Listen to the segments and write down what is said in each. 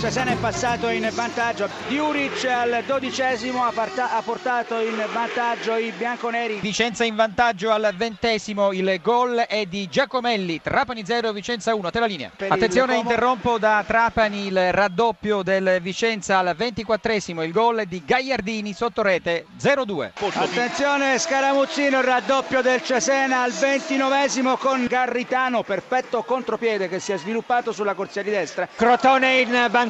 Cesena è passato in vantaggio. Diuric al dodicesimo ha, parta- ha portato in vantaggio i bianconeri. Vicenza in vantaggio al ventesimo, il gol è di Giacomelli, Trapani 0, Vicenza 1, te la linea. Per Attenzione, interrompo da Trapani il raddoppio del Vicenza al ventiquattresimo, il gol di Gagliardini sotto rete 0-2. Attenzione Scaramuzzino, il raddoppio del Cesena al ventinovesimo con Garritano, perfetto contropiede che si è sviluppato sulla corsia di destra. Crotone in vantaggio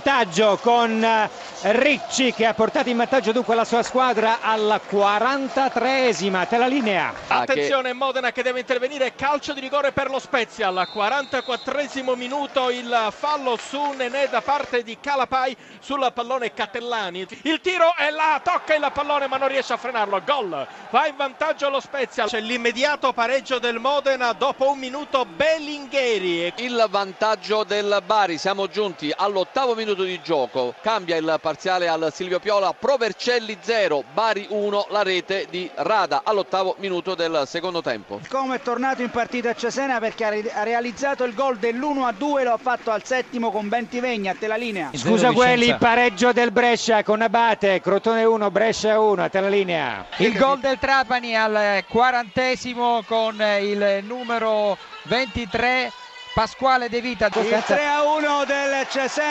con eh, Ricci che ha portato in vantaggio dunque la sua squadra alla 43esima. Te la linea. Attenzione Modena che deve intervenire, calcio di rigore per lo Spezia al 44 minuto il fallo su Nenè da parte di Calapai sul pallone Catellani. Il tiro è là, tocca il pallone ma non riesce a frenarlo. Gol, va in vantaggio lo Spezia. C'è l'immediato pareggio del Modena dopo un minuto Bellingheri. Il vantaggio del Bari, siamo giunti all'ottavo minuto di gioco, cambia il parziale al Silvio Piola, Provercelli 0, Bari 1, la rete di Rada all'ottavo minuto del secondo tempo. Il Como è tornato in partita a Cesena perché ha realizzato il gol dell'1 a 2, lo ha fatto al settimo con Bentivegna, a te la linea. Scusa quelli, pareggio del Brescia con Abate, Crotone 1, Brescia 1, te la linea. Il gol del Trapani al quarantesimo con il numero 23 Pasquale De Vita. Il 3 a 1 del Cesena